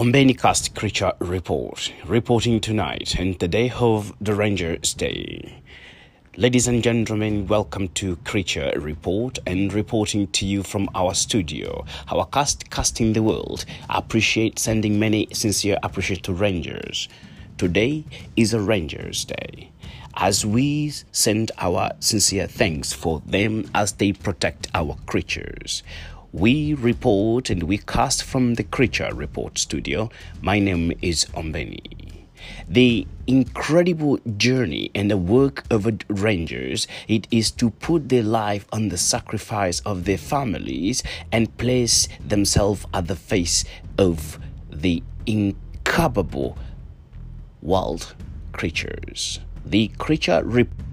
Ombenicast Creature Report, reporting tonight and the day of the Rangers Day. Ladies and gentlemen, welcome to Creature Report and reporting to you from our studio. Our cast casting the world appreciate sending many sincere appreciation to Rangers. Today is a Rangers Day. As we send our sincere thanks for them as they protect our creatures. We report and we cast from the Creature Report studio. My name is Ombeni. The incredible journey and the work of rangers it is to put their life on the sacrifice of their families and place themselves at the face of the incapable wild creatures. The creature report